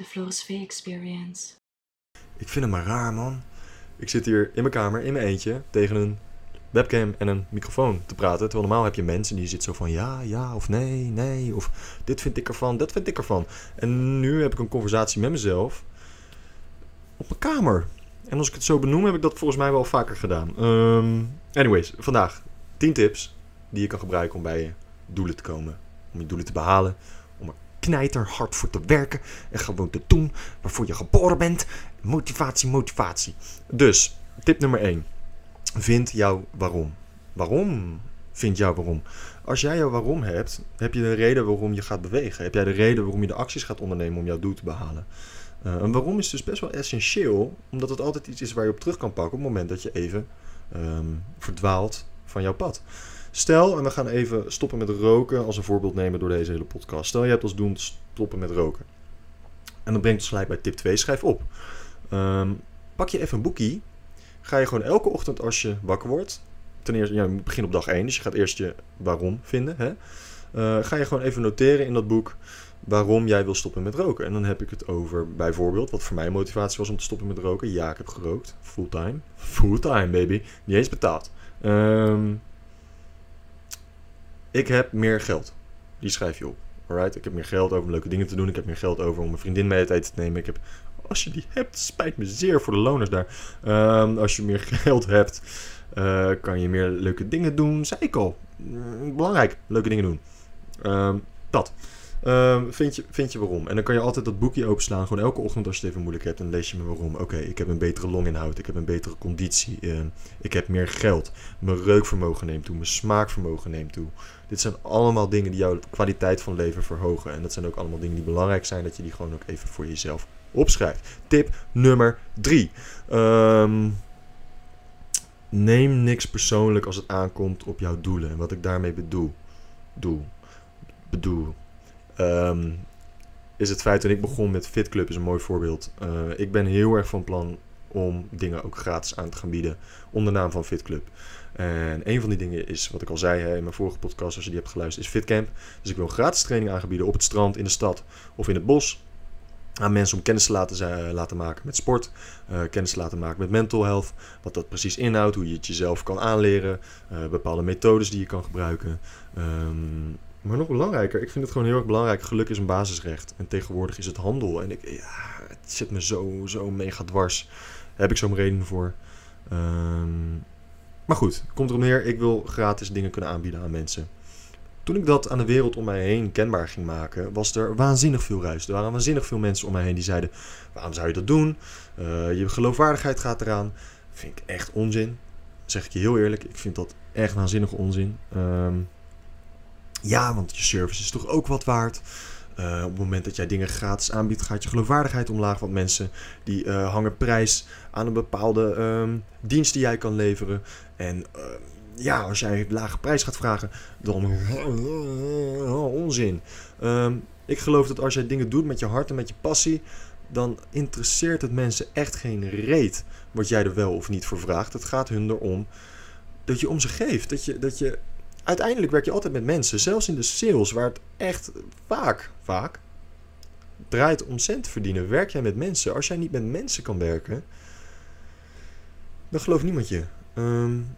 The Floris Experience. Ik vind het maar raar, man. Ik zit hier in mijn kamer, in mijn eentje, tegen een webcam en een microfoon te praten. Terwijl normaal heb je mensen die zitten zo van ja, ja of nee, nee. Of dit vind ik ervan, dat vind ik ervan. En nu heb ik een conversatie met mezelf op mijn kamer. En als ik het zo benoem, heb ik dat volgens mij wel vaker gedaan. Ehm, anyways, vandaag 10 tips die je kan gebruiken om bij je doelen te komen. Om je doelen te behalen. Er knijterhard voor te werken. En gewoon te doen waarvoor je geboren bent. Motivatie, motivatie. Dus, tip nummer 1. Vind jouw waarom. Waarom vind jouw waarom? Als jij jouw waarom hebt, heb je de reden waarom je gaat bewegen. Heb jij de reden waarom je de acties gaat ondernemen om jouw doel te behalen. Uh, een waarom is dus best wel essentieel, omdat het altijd iets is waar je op terug kan pakken op het moment dat je even um, verdwaalt van jouw pad. Stel, en we gaan even stoppen met roken als een voorbeeld nemen door deze hele podcast. Stel, je hebt als doel stoppen met roken. En dan brengt het gelijk bij tip 2, schrijf op. Um, pak je even een boekie. Ga je gewoon elke ochtend als je wakker wordt. Ten eerste, ja, je beginnen op dag 1, dus je gaat eerst je waarom vinden. Hè? Uh, ga je gewoon even noteren in dat boek waarom jij wil stoppen met roken. En dan heb ik het over bijvoorbeeld, wat voor mij motivatie was om te stoppen met roken. Ja, ik heb gerookt. Fulltime. Fulltime, baby. Niet eens betaald. Um, ik heb meer geld. Die schrijf je op. Alright? Ik heb meer geld over om leuke dingen te doen. Ik heb meer geld over om mijn vriendin mee uit eten te nemen. Ik heb, als je die hebt, spijt me zeer voor de loners daar. Um, als je meer geld hebt, uh, kan je meer leuke dingen doen. Zei ik al. Mm, belangrijk, leuke dingen doen. Um, dat. Um, vind, je, vind je waarom? En dan kan je altijd dat boekje openslaan. Gewoon elke ochtend als je het even moeilijk hebt. En lees je me waarom. Oké, ik heb een betere longinhoud. Ik heb een betere conditie. Uh, ik heb meer geld. Mijn reukvermogen neemt toe. Mijn smaakvermogen neemt toe. Dit zijn allemaal dingen die jouw kwaliteit van leven verhogen. En dat zijn ook allemaal dingen die belangrijk zijn. Dat je die gewoon ook even voor jezelf opschrijft. Tip nummer 3. Um, neem niks persoonlijk als het aankomt op jouw doelen. En wat ik daarmee bedoel. Doel. Bedoel. Um, is het feit dat ik begon met FitClub is een mooi voorbeeld. Uh, ik ben heel erg van plan om dingen ook gratis aan te gaan bieden onder naam van FitClub. En een van die dingen is, wat ik al zei in mijn vorige podcast, als je die hebt geluisterd, is FitCamp. Dus ik wil gratis training aangebieden op het strand, in de stad of in het bos. Aan mensen om kennis te laten, laten maken met sport, uh, kennis te laten maken met mental health. Wat dat precies inhoudt, hoe je het jezelf kan aanleren, bepaalde methodes die je kan gebruiken. Um, maar nog belangrijker, ik vind het gewoon heel erg belangrijk. Geluk is een basisrecht. En tegenwoordig is het handel. En ik, ja, het zit me zo, zo mega dwars. Daar heb ik zo'n reden voor. Um, maar goed, komt erop neer. Ik wil gratis dingen kunnen aanbieden aan mensen. Toen ik dat aan de wereld om mij heen kenbaar ging maken, was er waanzinnig veel ruis. Er waren waanzinnig veel mensen om mij heen die zeiden: Waarom zou je dat doen? Uh, je geloofwaardigheid gaat eraan. Vind ik echt onzin. zeg ik je heel eerlijk. Ik vind dat echt waanzinnige onzin. Um, ja, want je service is toch ook wat waard. Uh, op het moment dat jij dingen gratis aanbiedt, gaat je geloofwaardigheid omlaag. Want mensen die uh, hangen prijs aan een bepaalde um, dienst die jij kan leveren. En uh, ja, als jij een lage prijs gaat vragen, dan onzin. Um, ik geloof dat als jij dingen doet met je hart en met je passie, dan interesseert het mensen echt geen reet wat jij er wel of niet voor vraagt. Het gaat hun erom dat je om ze geeft. Dat je, dat je uiteindelijk werk je altijd met mensen. Zelfs in de sales, waar het echt vaak, vaak draait om cent verdienen, werk jij met mensen. Als jij niet met mensen kan werken, dan gelooft niemand je. Um,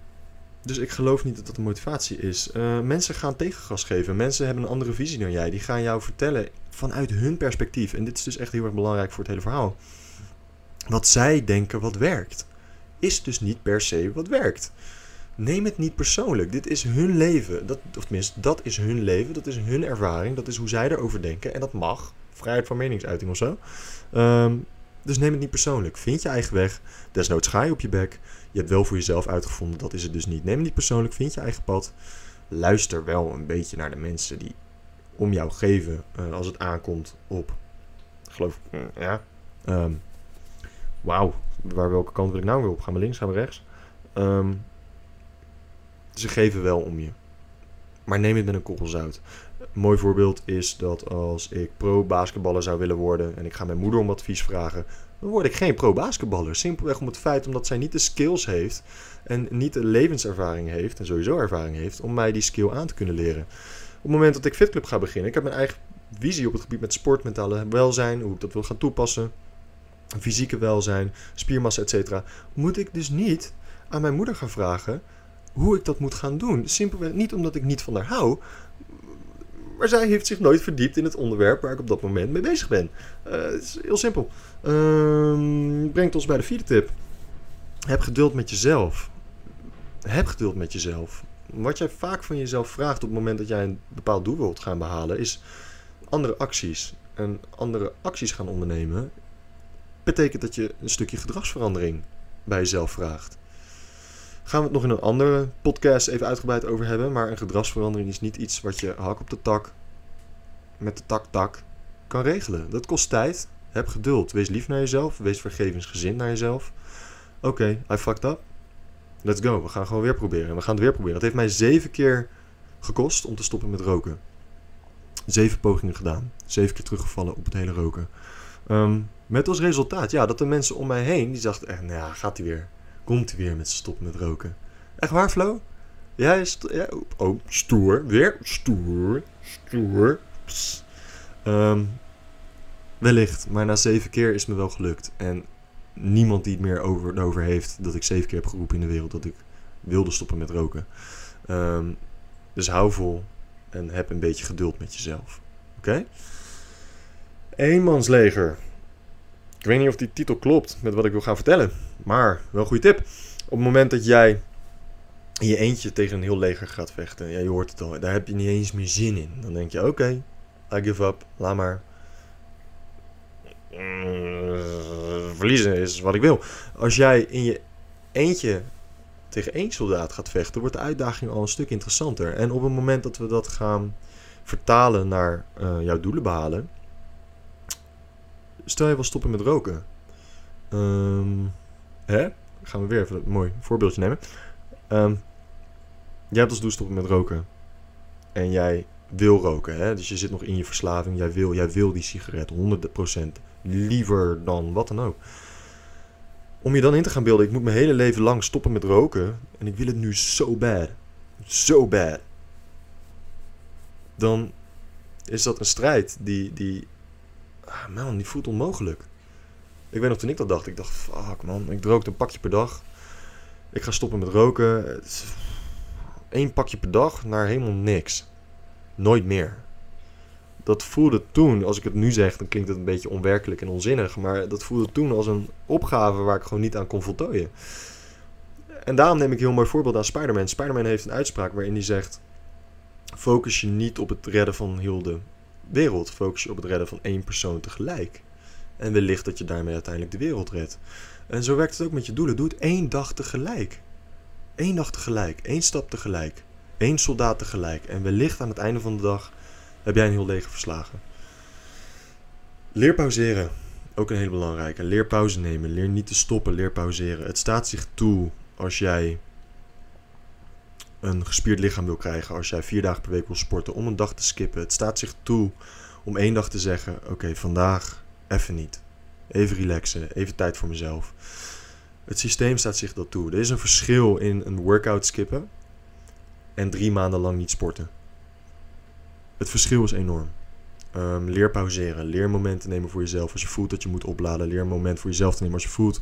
dus ik geloof niet dat dat een motivatie is. Uh, mensen gaan tegengas geven. Mensen hebben een andere visie dan jij. Die gaan jou vertellen vanuit hun perspectief. En dit is dus echt heel erg belangrijk voor het hele verhaal. Wat zij denken wat werkt, is dus niet per se wat werkt. Neem het niet persoonlijk. Dit is hun leven. Dat, of tenminste, dat is hun leven. Dat is hun ervaring. Dat is hoe zij erover denken. En dat mag. Vrijheid van meningsuiting of zo. Um, dus neem het niet persoonlijk. Vind je eigen weg. Desnoods ga je op je bek. Je hebt wel voor jezelf uitgevonden. Dat is het dus niet. Neem het niet persoonlijk. Vind je eigen pad. Luister wel een beetje naar de mensen die om jou geven. Uh, als het aankomt op. Geloof ik. Mm, ja. Um, Wauw. Waar welke kant wil ik nou weer op? Gaan we links? Gaan we rechts? Um, ze geven wel om je. Maar neem het met een korrel zout. Een mooi voorbeeld is dat als ik pro-basketballer zou willen worden en ik ga mijn moeder om advies vragen, dan word ik geen pro-basketballer. Simpelweg om het feit omdat zij niet de skills heeft en niet de levenservaring heeft en sowieso ervaring heeft om mij die skill aan te kunnen leren. Op het moment dat ik FitClub ga beginnen, ik heb mijn eigen visie op het gebied met sport, mentale welzijn, hoe ik dat wil gaan toepassen, fysieke welzijn, spiermassa, etc., moet ik dus niet aan mijn moeder gaan vragen hoe ik dat moet gaan doen. Simpelweg niet omdat ik niet van haar hou, maar zij heeft zich nooit verdiept in het onderwerp waar ik op dat moment mee bezig ben. Eh, het is heel simpel. Ehm, brengt ons bij de vierde tip. Heb geduld met jezelf. Heb geduld met jezelf. Wat jij vaak van jezelf vraagt op het moment dat jij een bepaald doel wilt gaan behalen, is andere acties. En andere acties gaan ondernemen, betekent dat je een stukje gedragsverandering bij jezelf vraagt. Gaan we het nog in een andere podcast even uitgebreid over hebben. Maar een gedragsverandering is niet iets wat je hak op de tak met de tak tak kan regelen. Dat kost tijd. Heb geduld. Wees lief naar jezelf. Wees vergevensgezind naar jezelf. Oké, I fucked up. Let's go. We gaan gewoon weer proberen. We gaan het weer proberen. Het heeft mij zeven keer gekost om te stoppen met roken. Zeven pogingen gedaan. Zeven keer teruggevallen op het hele roken. Ehm, met als resultaat, ja, dat de mensen om mij heen, die dachten echt, nou ja, gaat hij weer. Komt hij weer met stoppen met roken. Echt waar, Flo? Ja, is oh, stoer. Weer stoer. Stoer. Um, wellicht, maar na zeven keer is het me wel gelukt. En niemand die het meer over, over heeft dat ik zeven keer heb geroepen in de wereld dat ik wilde stoppen met roken. Um, dus hou vol en heb een beetje geduld met jezelf. Oké? Eenmansleger. Ik weet niet of die titel klopt met wat ik wil gaan vertellen. Maar wel een goede tip. Op het moment dat jij in je eentje tegen een heel leger gaat vechten. Ja, je hoort het al. Daar heb je niet eens meer zin in. Dan denk je, oké, I give up. Laat maar. verliezen is wat ik wil. Als jij in je eentje tegen één soldaat gaat vechten, wordt de uitdaging al een stuk interessanter. En op het moment dat we dat gaan vertalen naar uh, jouw doelen behalen, stel je wil stoppen met roken. Um, hè? Gaan we weer even een mooi voorbeeldje nemen. Um, jij hebt als doel stoppen met roken. En jij wil roken. Hè? Dus je zit nog in je verslaving. Jij wil, jij wil die sigaret 100%. Liever dan wat dan ook. Om je dan in te gaan beelden, ik moet mijn hele leven lang stoppen met roken. En ik wil het nu zo bad. Zo bad. Dan is dat een strijd die, die ah man, die voelt onmogelijk. Ik weet nog toen ik dat dacht. Ik dacht, fuck man, ik rookte een pakje per dag. Ik ga stoppen met roken. Eén pakje per dag naar helemaal niks. Nooit meer. Dat voelde toen, als ik het nu zeg, dan klinkt het een beetje onwerkelijk en onzinnig. Maar dat voelde toen als een opgave waar ik gewoon niet aan kon voltooien. En daarom neem ik een heel mooi voorbeeld aan Spider-Man. Spider-Man heeft een uitspraak waarin hij zegt: Focus je niet op het redden van heel de wereld. Focus je op het redden van één persoon tegelijk. En wellicht dat je daarmee uiteindelijk de wereld redt. En zo werkt het ook met je doelen. Doe het één dag tegelijk. Eén dag tegelijk. één stap tegelijk. één soldaat tegelijk. En wellicht aan het einde van de dag heb jij een heel leger verslagen. Leer pauzeren. Ook een hele belangrijke. Leer pauze nemen. Leer niet te stoppen. Leer pauzeren. Het staat zich toe als jij een gespierd lichaam wil krijgen, als jij vier dagen per week wil sporten, om een dag te skippen. Het staat zich toe om één dag te zeggen: Oké, vandaag even niet. Even relaxen, even tijd voor mezelf. Het systeem staat zich dat toe. Er is een verschil in een workout skippen en drie maanden lang niet sporten. Het verschil is enorm. Um, leer pauzeren. Leer momenten nemen voor jezelf als je voelt dat je moet opladen. Leer een moment voor jezelf te nemen als je voelt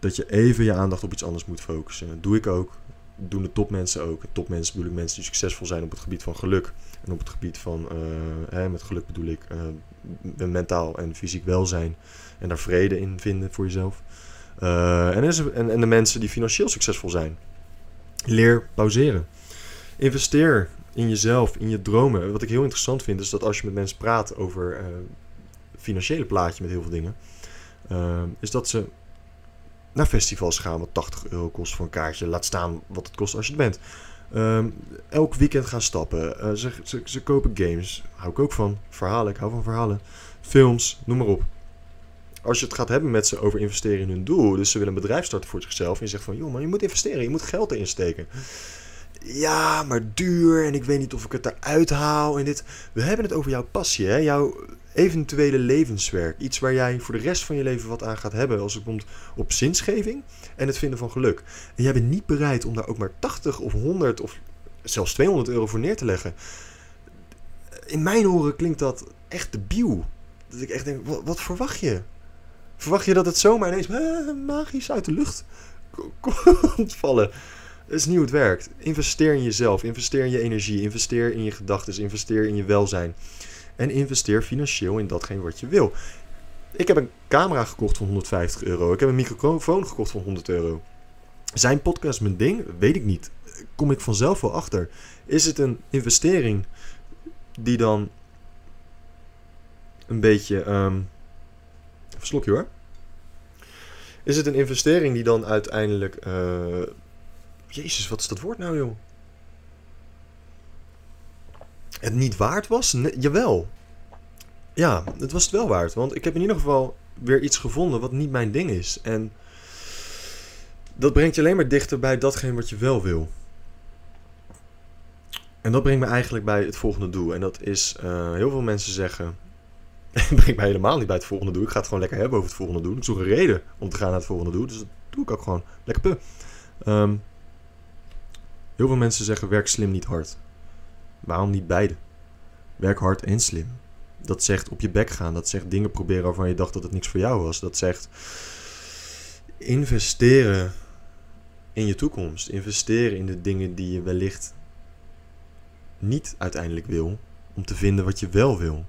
dat je even je aandacht op iets anders moet focussen. Dat doe ik ook doen de topmensen ook. Topmensen bedoel ik mensen die succesvol zijn op het gebied van geluk. En op het gebied van, uh, hè, met geluk bedoel ik uh, mentaal en fysiek welzijn. En daar vrede in vinden voor jezelf. Uh, en, is, en, en de mensen die financieel succesvol zijn. Leer pauzeren. Investeer in jezelf, in je dromen. Wat ik heel interessant vind, is dat als je met mensen praat over financiële plaatje met heel veel dingen, is dat ze naar festivals gaan wat 80 euro kost voor een kaartje. Laat staan wat het kost als je het bent. Um, elk weekend gaan stappen. Uh, ze, ze, ze, kopen games. Hou ik ook van. Verhalen. Ik hou van verhalen. Films. Noem maar op. Als je het gaat hebben met ze over investeren in hun doel. Dus ze willen een bedrijf starten voor zichzelf. En je zegt van, joh, maar je moet investeren. Je moet geld erin steken. Ja, maar duur. En ik weet niet of ik het eruit haal. En dit. We hebben het over jouw passie. Hè? Jouw eventuele levenswerk. Iets waar jij voor de rest van je leven wat aan gaat hebben als het komt op zinsgeving en het vinden van geluk. En jij bent niet bereid om daar ook maar 80 of 100 of zelfs 200 euro voor neer te leggen. in mijn oren klinkt dat echt debiel. Dat ik echt denk, wat, wat verwacht je? Verwacht je dat het zomaar ineens eh, magisch uit de lucht ko- komt vallen? Dat is niet hoe het werkt. Investeer in jezelf, investeer in je energie, investeer in je gedachten, investeer in je welzijn. En investeer financieel in datgene wat je wil. Ik heb een camera gekocht van 150 euro. Ik heb een microfoon gekocht van 100 euro. Zijn podcast mijn ding? Weet ik niet. Kom ik vanzelf wel achter. Is het een investering die dan een beetje. ehm even een slokje hoor. Is het een investering die dan uiteindelijk. eh, Jezus, wat is dat woord nou, joh? Het niet waard was? Jawel. Ja, het was het wel waard. Want ik heb in ieder geval weer iets gevonden wat niet mijn ding is. En dat brengt je alleen maar dichter bij datgene wat je wel wil. En dat brengt me eigenlijk bij het volgende doel. En dat is, eh, heel veel mensen zeggen... Het brengt mij helemaal niet bij het volgende doel. Ik ga het gewoon lekker hebben over het volgende doel. Ik zoek een reden om te gaan naar het volgende doel. Dus dat doe ik ook gewoon. Lekker puh. Ehm, heel veel mensen zeggen werk slim niet hard. Waarom niet beide? Werk hard en slim. Dat zegt op je bek gaan. Dat zegt dingen proberen waarvan je dacht dat het niks voor jou was. Dat zegt investeren in je toekomst. Investeren in de dingen die je wellicht niet uiteindelijk wil. Om te vinden wat je wel wil.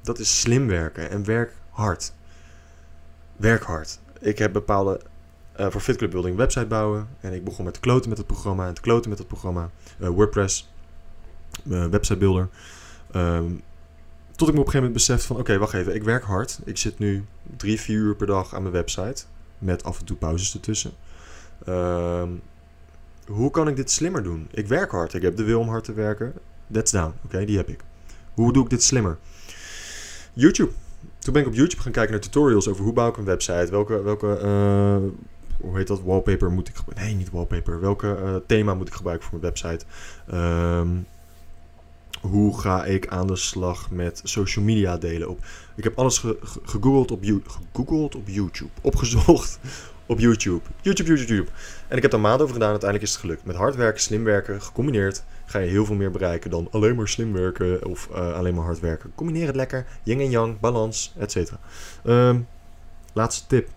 Dat is slim werken en werk hard. Werk hard. Ik heb bepaalde eh, voor Fit Club Building website bouwen. En ik begon met te kloten met het programma en te kloten met het programma. Eh, WordPress, eh, website builder. Ehm, tot ik me op een gegeven moment besefte van oké, wacht even, ik werk hard. Ik zit nu drie, vier uur per dag aan mijn website. Met af en toe pauzes ertussen. Ehm, hoe kan ik dit slimmer doen? Ik werk hard. Ik heb de wil om hard te werken. That's down. Oké, die heb ik. Hoe doe ik dit slimmer? YouTube. Toen ben ik op YouTube gaan kijken naar tutorials over hoe bouw ik een website. Welke, welke eh, hoe heet dat, wallpaper moet ik gebruiken? Nee, niet wallpaper. Welke eh, thema moet ik gebruiken voor mijn website? Ehm, hoe ga ik aan de slag met social media delen? Op, ik heb alles ge- ge- gegoogeld op, gegoogeld op YouTube. Opgezocht op YouTube. YouTube, YouTube, YouTube. En ik heb daar maanden over gedaan. Uiteindelijk is het gelukt. Met hard werken, slim werken, gecombineerd ga je heel veel meer bereiken dan alleen maar slim werken of eh, alleen maar hard werken. Combineer het lekker. Yin en yang, balans, et cetera. Ehm, laatste tip.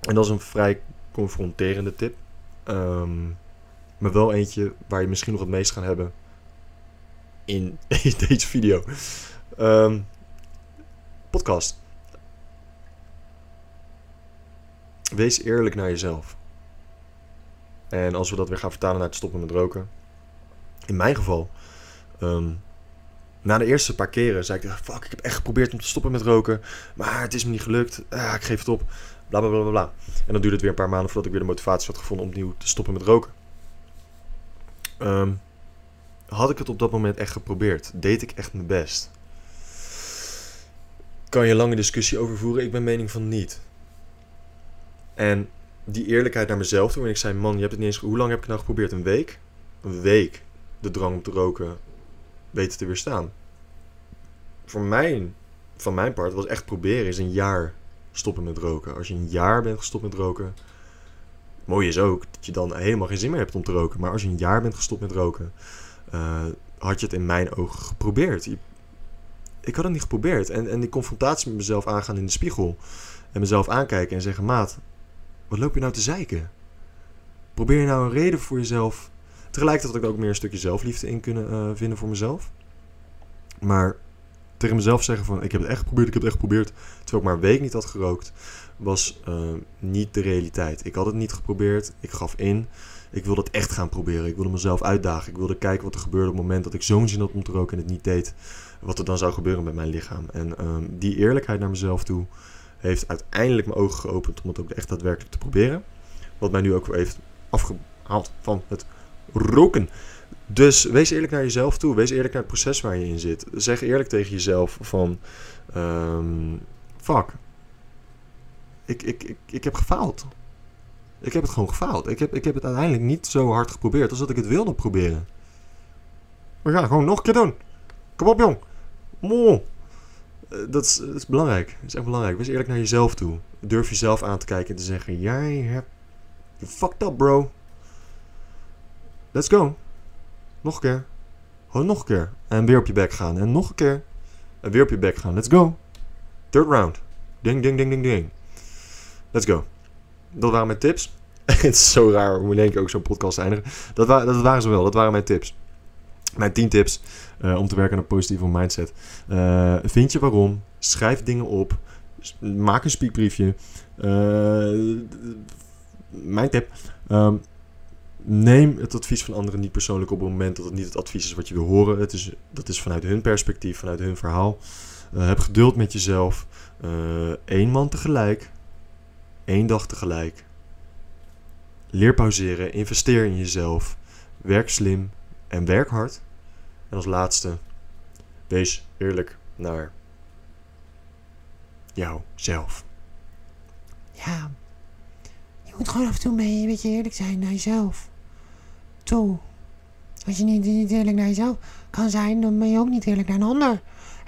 En dat is een vrij confronterende tip. Ehm, maar wel eentje waar je misschien nog het meest gaan hebben in deze video. Ehm, podcast. Wees eerlijk naar jezelf. En als we dat weer gaan vertalen naar het stoppen met roken. In mijn geval. ehm, na de eerste paar keren zei ik: Fuck, ik heb echt geprobeerd om te stoppen met roken. Maar het is me niet gelukt. Ah, ik geef het op. Bla bla bla bla. En dan duurde het weer een paar maanden voordat ik weer de motivatie had gevonden om opnieuw te stoppen met roken. Ehm, had ik het op dat moment echt geprobeerd? Deed ik echt mijn best? Kan je lange discussie over voeren? Ik ben mening van niet. En die eerlijkheid naar mezelf toe. En ik zei, man, je hebt het niet eens... Hoe lang heb ik nou geprobeerd? Een week? Een week de drang om te roken weten te weerstaan. Voor mij, van mijn part, was echt proberen is een jaar stoppen met roken. Als je een jaar bent gestopt met roken... Mooi is ook dat je dan helemaal geen zin meer hebt om te roken. Maar als je een jaar bent gestopt met roken... eh, had je het in mijn ogen geprobeerd. Ik had het niet geprobeerd. En, en die confrontatie met mezelf aangaan in de spiegel. En mezelf aankijken en zeggen... Maat, wat loop je nou te zeiken? Probeer je nou een reden voor jezelf. Tegelijkertijd had ik ook meer een stukje zelfliefde in kunnen eh, vinden voor mezelf. Maar tegen mezelf zeggen van ik heb het echt geprobeerd, ik heb het echt geprobeerd. Terwijl ik maar een week niet had gerookt, was eh, niet de realiteit. Ik had het niet geprobeerd, ik gaf in. Ik wilde het echt gaan proberen. Ik wilde mezelf uitdagen. Ik wilde kijken wat er gebeurde op het moment dat ik zo'n zin had om te roken en het niet deed. Wat er dan zou gebeuren met mijn lichaam. En ehm, die eerlijkheid naar mezelf toe heeft uiteindelijk mijn ogen geopend om het ook echt daadwerkelijk te proberen. Wat mij nu ook heeft afgehaald van het roken. Dus wees eerlijk naar jezelf toe. Wees eerlijk naar het proces waar je in zit. Zeg eerlijk tegen jezelf van... ehm, fuck. Ik, ik, ik, ik heb gefaald. Ik heb het gewoon gefaald. Ik heb, ik heb het uiteindelijk niet zo hard geprobeerd als dat ik het wilde proberen. We gaan gewoon nog een keer doen. Kom op, jong. Mo. Eh, Dat is, dat is belangrijk. Dat is echt belangrijk. Wees eerlijk naar jezelf toe. Durf jezelf aan te kijken en te zeggen... Jij hebt... Fucked up, bro. Let's go. Nog een keer. Gewoon nog een keer. En weer op je bek gaan. En nog een keer. En weer op je bek gaan. Let's go. Third round. Ding, ding, ding, ding, ding. Let's go. Dat waren mijn tips. Het is zo raar om in één keer ook zo'n podcast eindigen. Dat, wa dat waren ze wel. Dat waren mijn tips. Mijn 10 tips eh, om te werken aan een positieve mindset. Eh, vind je waarom. Schrijf dingen op. Maak een speakbriefje. Eh, mijn tip. ehm, neem het advies van anderen niet persoonlijk op het moment dat het niet het advies is wat je wil horen. Het is, dat is vanuit hun perspectief, vanuit hun verhaal. Heb geduld met jezelf. Eén man tegelijk. Eén dag tegelijk. Leer pauzeren. Investeer in jezelf. Werk slim en werk hard. En als laatste, wees eerlijk naar jouzelf. Ja, je moet gewoon af en toe mee, een beetje eerlijk zijn naar jezelf. Toe. Als je niet, niet eerlijk naar jezelf kan zijn, dan ben je ook niet eerlijk naar een ander.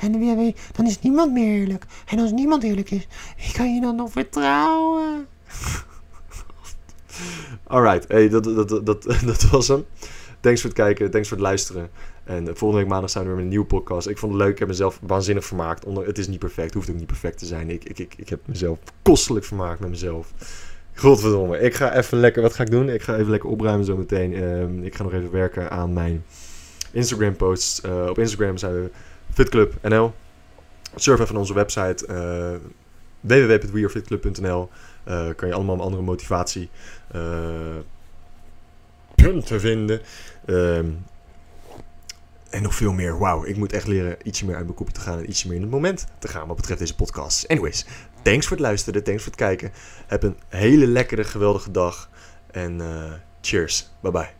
En dan is niemand meer eerlijk. En als niemand eerlijk is, wie kan je dan nog vertrouwen? Alright, hey, dat, dat, dat, dat, was hem. Thanks voor het kijken, thanks voor het luisteren. En eh, volgende week maandag zijn we weer met een nieuwe podcast. Ik vond het leuk, ik heb mezelf waanzinnig vermaakt. Onder, het is niet perfect, hoeft ook niet perfect te zijn. Ik, ik, ik, ik heb mezelf kostelijk vermaakt met mezelf. Godverdomme, ik ga even lekker, wat ga ik doen? Ik ga even lekker opruimen zometeen. Ehm ik ga nog even werken aan mijn Instagram posts. Eh, op Instagram zijn we fitclub.nl. Surf even onze website uh, www.wearefitclub.nl. Eh, kan je allemaal andere motivatie eh, punten vinden. Ehm, en nog veel meer. Wauw, ik moet echt leren ietsje meer uit mijn kopje te gaan en ietsje meer in het moment te gaan wat betreft deze podcast. Anyways, thanks voor het luisteren, thanks voor het kijken. Heb een hele lekkere, geweldige dag. En eh, cheers. Bye bye.